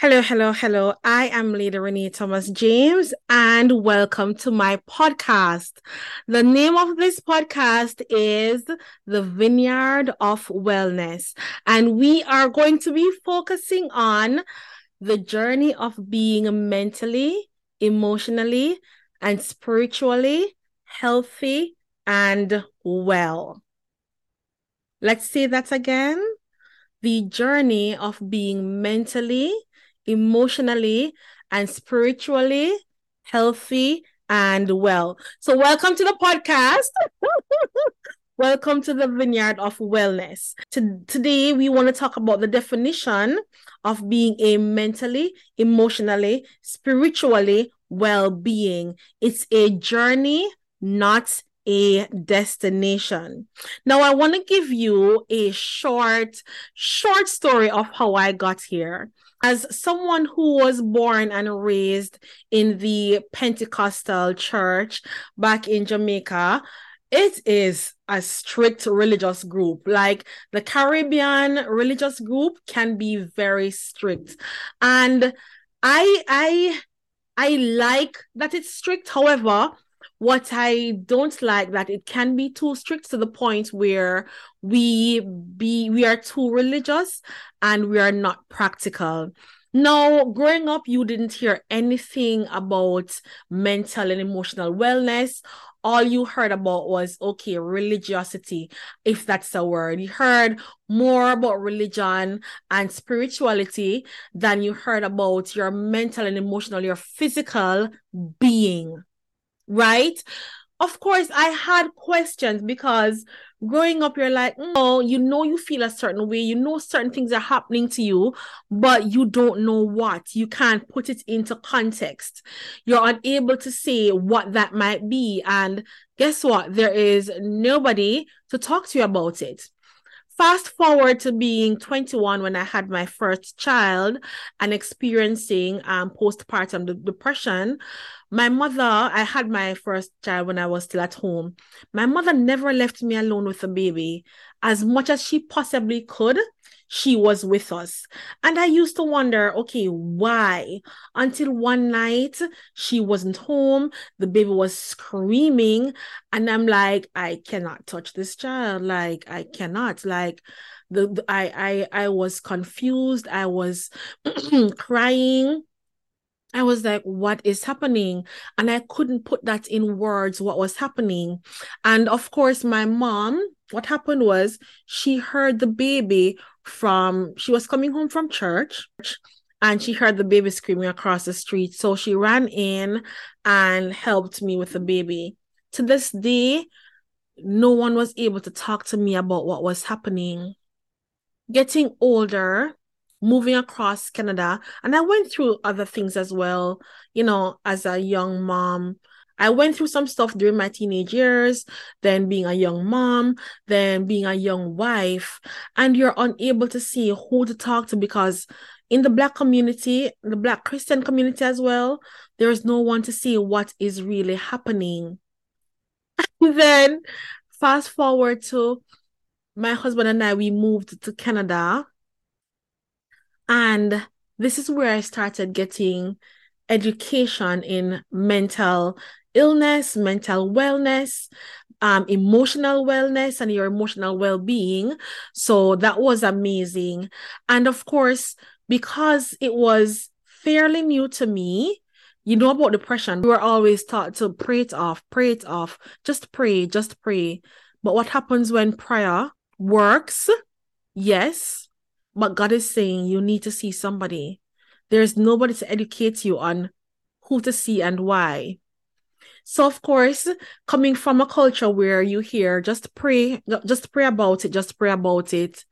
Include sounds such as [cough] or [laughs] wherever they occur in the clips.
Hello, hello, hello. I am Lady Renae Thomas James, and welcome to my podcast. The name of this podcast is The Vineyard of Wellness, and we are going to be focusing on the journey of being mentally, emotionally, and spiritually healthy and well. Let's say that again. The journey of being mentally, emotionally, and spiritually healthy and well. So, welcome to the podcast. [laughs] welcome to the Vineyard of Wellness. To, today, we want to talk about the definition of being a mentally, emotionally, spiritually well being. It's a journey, not a destination. Now, I want to give you a short, short story of how I got here as someone who was born and raised in the Pentecostal church back in Jamaica, it is a strict religious group. Like the Caribbean religious group can be very strict. And I I I like that it's strict. However, what I don't like that it can be too strict to the point where we be we are too religious and we are not practical. Now, growing up, you didn't hear anything about mental and emotional wellness. All you heard about was, okay, religiosity, if that's a word. You heard more about religion and spirituality than you heard about your mental and emotional, your physical being right? Of course, I had questions because growing up, you're like, oh, you know, you feel a certain way, you know, certain things are happening to you, but you don't know what. You can't put it into context. You're unable to say what that might be. And guess what? There is nobody to talk to you about it. Fast forward to being 21 when I had my first child and experiencing um, postpartum depression. My mother, I had my first child when I was still at home. My mother never left me alone with the baby. As much as she possibly could, she was with us. And I used to wonder, okay, why? Until one night she wasn't home, the baby was screaming, and I'm like, I cannot touch this child. Like, I cannot. Like, the, the I I I was confused. I was [clears throat] crying I was like, what is happening? And I couldn't put that in words, what was happening. And of course, my mom, what happened was she heard the baby from, she was coming home from church and she heard the baby screaming across the street. So she ran in and helped me with the baby. To this day, no one was able to talk to me about what was happening. Getting older, moving across Canada. And I went through other things as well, you know, as a young mom. I went through some stuff during my teenage years, then being a young mom, then being a young wife, and you're unable to see who to talk to because in the Black community, the Black Christian community as well, there is no one to see what is really happening. [laughs] then, fast forward to my husband and I, we moved to Canada and this is where I started getting education in mental illness, mental wellness, um, emotional wellness, and your emotional well being. So that was amazing. And of course, because it was fairly new to me, you know about depression, we were always taught to pray it off, pray it off, just pray, just pray. But what happens when prayer works? Yes, but God is saying you need to see somebody. There's nobody to educate you on who to see and why. So of course, coming from a culture where you hear just pray, just pray about it, just pray about it,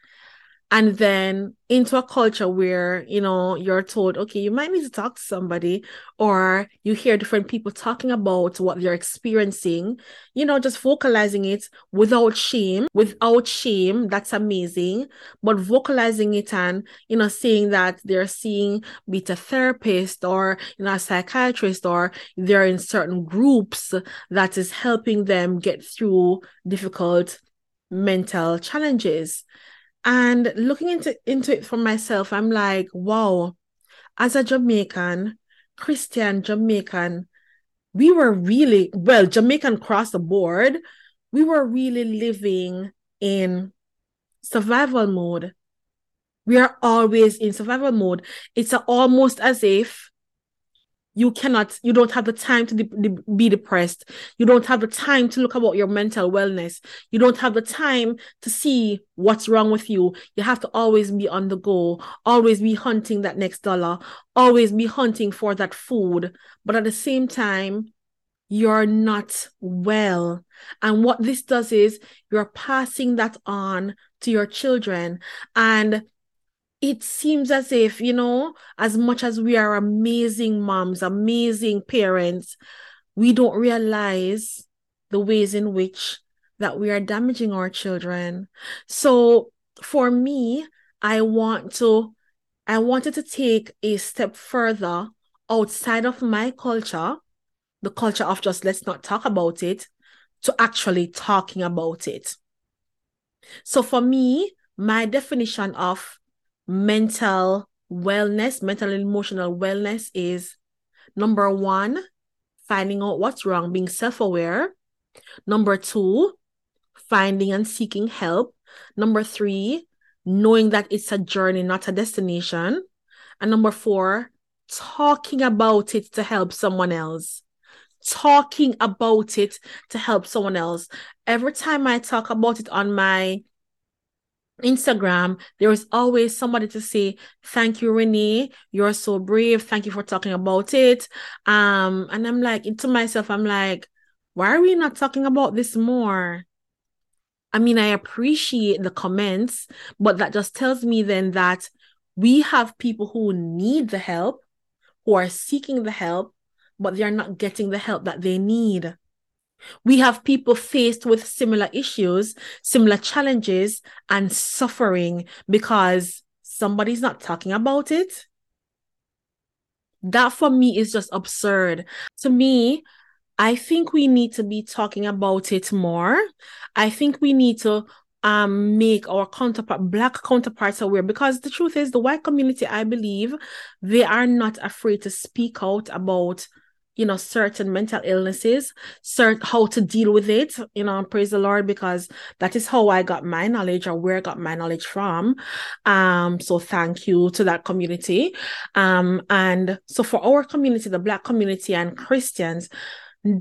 and then into a culture where you know you're told okay you might need to talk to somebody or you hear different people talking about what they're experiencing you know just vocalizing it without shame without shame that's amazing. But vocalizing it and you know saying that they're seeing be it a therapist or you know a psychiatrist or they're in certain groups that is helping them get through difficult mental challenges and looking into into it for myself, I'm like, wow, as a Jamaican, Christian Jamaican, we were really, well, Jamaican across the board, we were really living in survival mode. We are always in survival mode. It's almost as if you cannot you don't have the time to de- be depressed. You don't have the time to look about your mental wellness. You don't have the time to see what's wrong with you. You have to always be on the go always be hunting that next dollar always be hunting for that food. But at the same time you're not well. And what this does is you're passing that on to your children. And it seems as if, you know, as much as we are amazing moms, amazing parents, we don't realize the ways in which that we are damaging our children. So for me, I want to I wanted to take a step further outside of my culture, the culture of just let's not talk about it, to actually talking about it. So for me, my definition of mental wellness, mental and emotional wellness is number one, finding out what's wrong, being self aware. Number two, finding and seeking help. Number three, knowing that it's a journey, not a destination. And number four, talking about it to help someone else. Talking about it to help someone else. Every time I talk about it on my Instagram, there is always somebody to say, Thank you, Renae. You're so brave. Thank you for talking about it. Um, and I'm like, to myself, I'm like, why are we not talking about this more? I mean, I appreciate the comments, but that just tells me then that we have people who need the help, who are seeking the help, but they're not getting the help that they need. We have people faced with similar issues, similar challenges, and suffering because somebody's not talking about it. That for me is just absurd. To me, I think we need to be talking about it more. I think we need to um make our counterpart black counterparts aware because the truth is the white community i believe they are not afraid to speak out about you know certain mental illnesses cert how to deal with it you know praise the lord because that is how i got my knowledge or where i got my knowledge from. Um so thank you to that community. Um and so for our community the black community and christians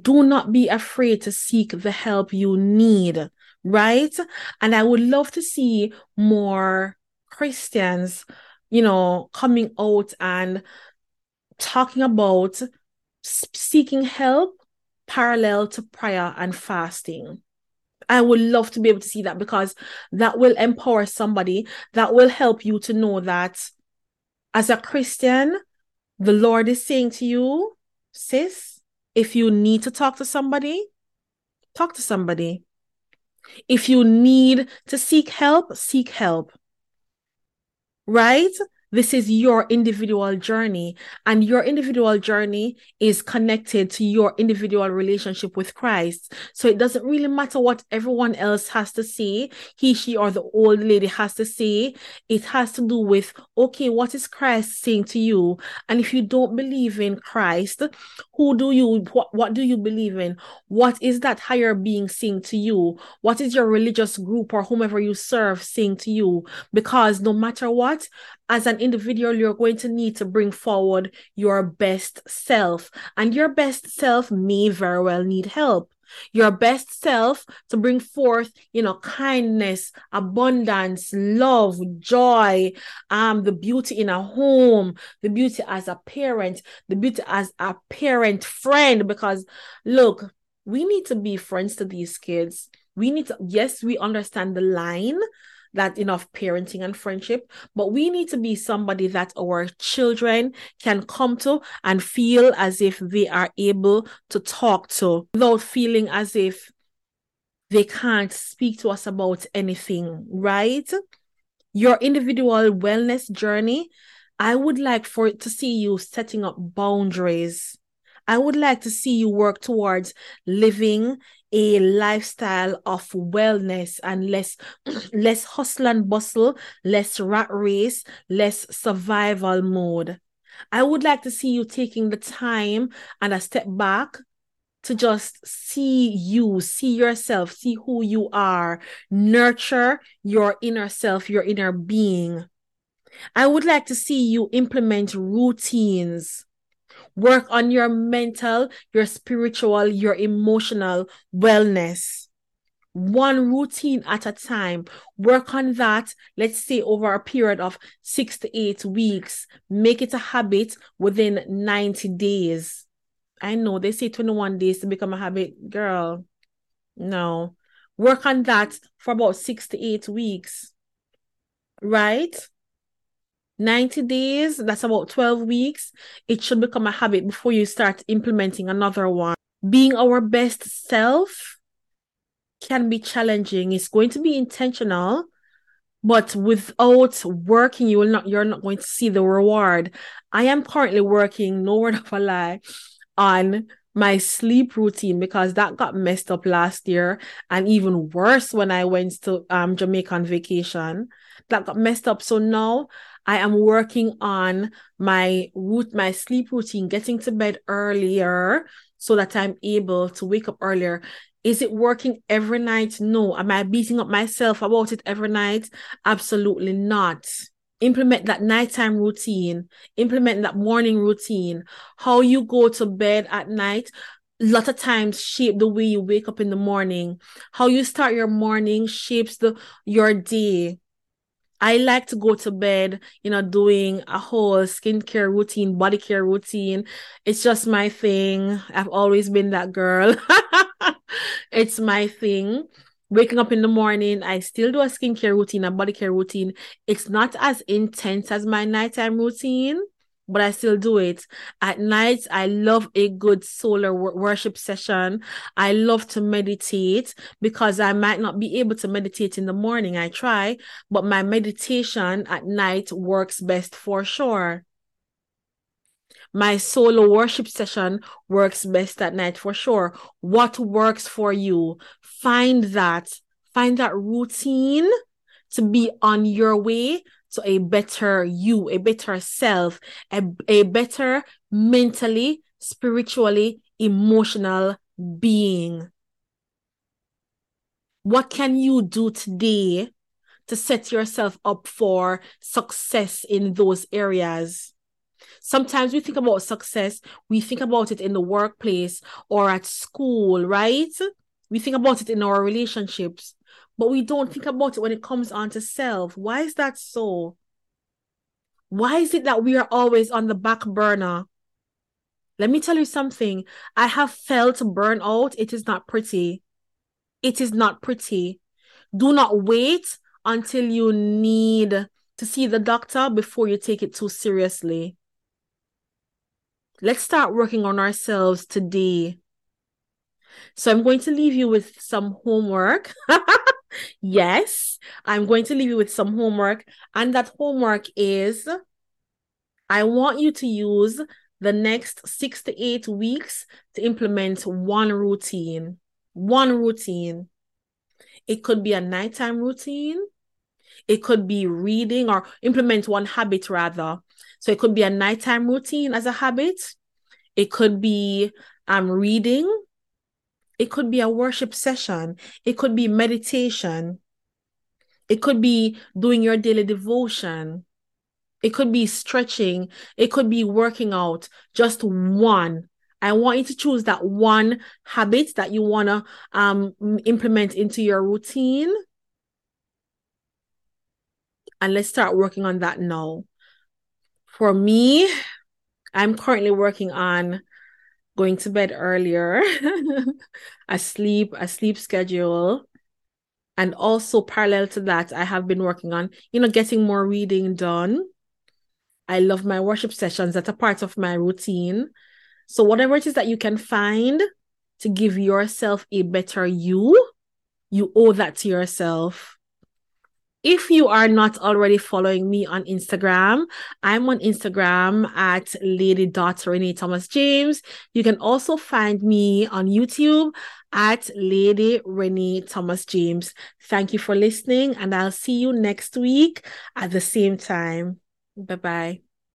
do not be afraid to seek the help you need right? And i would love to see more christians you know coming out and talking about seeking help parallel to prayer and fasting. I would love to be able to see that because that will empower somebody, that will help you to know that as a Christian, the Lord is saying to you, sis, if you need to talk to somebody, talk to somebody. If you need to seek help, seek help. Right? This is your individual journey, and your individual journey is connected to your individual relationship with Christ. So it doesn't really matter what everyone else has to say, he, she, or the old lady has to say. It has to do with, okay, what is Christ saying to you? And if you don't believe in Christ, who do you, what, what do you believe in? What is that higher being saying to you? What is your religious group or whomever you serve saying to you? Because no matter what, as an individual, you're going to need to bring forward your best self. And your best self may very well need help. Your best self to bring forth, you know, kindness, abundance, love, joy, um, the beauty in a home, the beauty as a parent, the beauty as a parent friend. Because look, we need to be friends to these kids. We need to, yes, we understand the line that enough parenting and friendship, but we need to be somebody that our children can come to and feel as if they are able to talk to without feeling as if they can't speak to us about anything, right? Your individual wellness journey, I would like for to see you setting up boundaries. I would like to see you work towards living a lifestyle of wellness and less [clears throat] less hustle and bustle, less rat race, less survival mode. I would like to see you taking the time and a step back to just see you, see yourself, see who you are, nurture your inner self, your inner being. I would like to see you implement routines, work on your mental, your spiritual, your emotional wellness one routine at a time. Work on that, let's say over a period of six to eight weeks. Make it a habit within 90 days. I know they say 21 days to become a habit. Girl, no. Work on that for about six to eight weeks. Right? 90 days, that's about 12 weeks. It should become a habit before you start implementing another one. Being our best self can be challenging. It's going to be intentional, but without working, you will not you're not going to see the reward. I am currently working, no [laughs] word of a lie, on my sleep routine because that got messed up last year and even worse when I went to um Jamaican vacation. That got messed up. So now I am working on my root my sleep routine, getting to bed earlier so that I'm able to wake up earlier. Is it working every night? No. Am I beating up myself about it every night? Absolutely not. Implement that nighttime routine, implement that morning routine. How you go to bed at night, a lot of times shape the way you wake up in the morning. How you start your morning shapes the your day. I like to go to bed, you know, doing a whole skincare routine, body care routine. It's just my thing. I've always been that girl. [laughs] it's my thing. Waking up in the morning, I still do a skincare routine, a body care routine. It's not as intense as my nighttime routine, but I still do it. At night, I love a good solar worship session. I love to meditate because I might not be able to meditate in the morning. I try, but my meditation at night works best for sure my solo worship session works best at night for sure. What works for you? Find that, find that routine to be on your way to a better you, a better self, a, a better mentally, spiritually, emotional being. What can you do today to set yourself up for success in those areas? Sometimes we think about success, we think about it in the workplace or at school, right? We think about it in our relationships, but we don't think about it when it comes on to self. Why is that so? Why is it that we are always on the back burner? Let me tell you something. I have felt burnout. It is not pretty. It is not pretty. Do not wait until you need to see the doctor before you take it too seriously. Let's start working on ourselves today. So I'm going to leave you with some homework. [laughs] yes, I'm going to leave you with some homework. And that homework is I want you to use the next six to eight weeks to implement one routine. One routine. It could be a nighttime routine. It could be reading or implement one habit rather. So it could be a nighttime routine as a habit. It could be um reading. It could be a worship session. It could be meditation. It could be doing your daily devotion. It could be stretching. It could be working out. Just one. I want you to choose that one habit that you want to um, implement into your routine and let's start working on that now. For me, I'm currently working on going to bed earlier, [laughs] a sleep, a sleep schedule. And also parallel to that, I have been working on, you know, getting more reading done. I love my worship sessions. That's a part of my routine. So whatever it is that you can find to give yourself a better you, you owe that to yourself. If you are not already following me on Instagram, I'm on Instagram at Lady Renae Thomas James. You can also find me on YouTube at Lady Renae Thomas James. Thank you for listening, and I'll see you next week at the same time. Bye bye.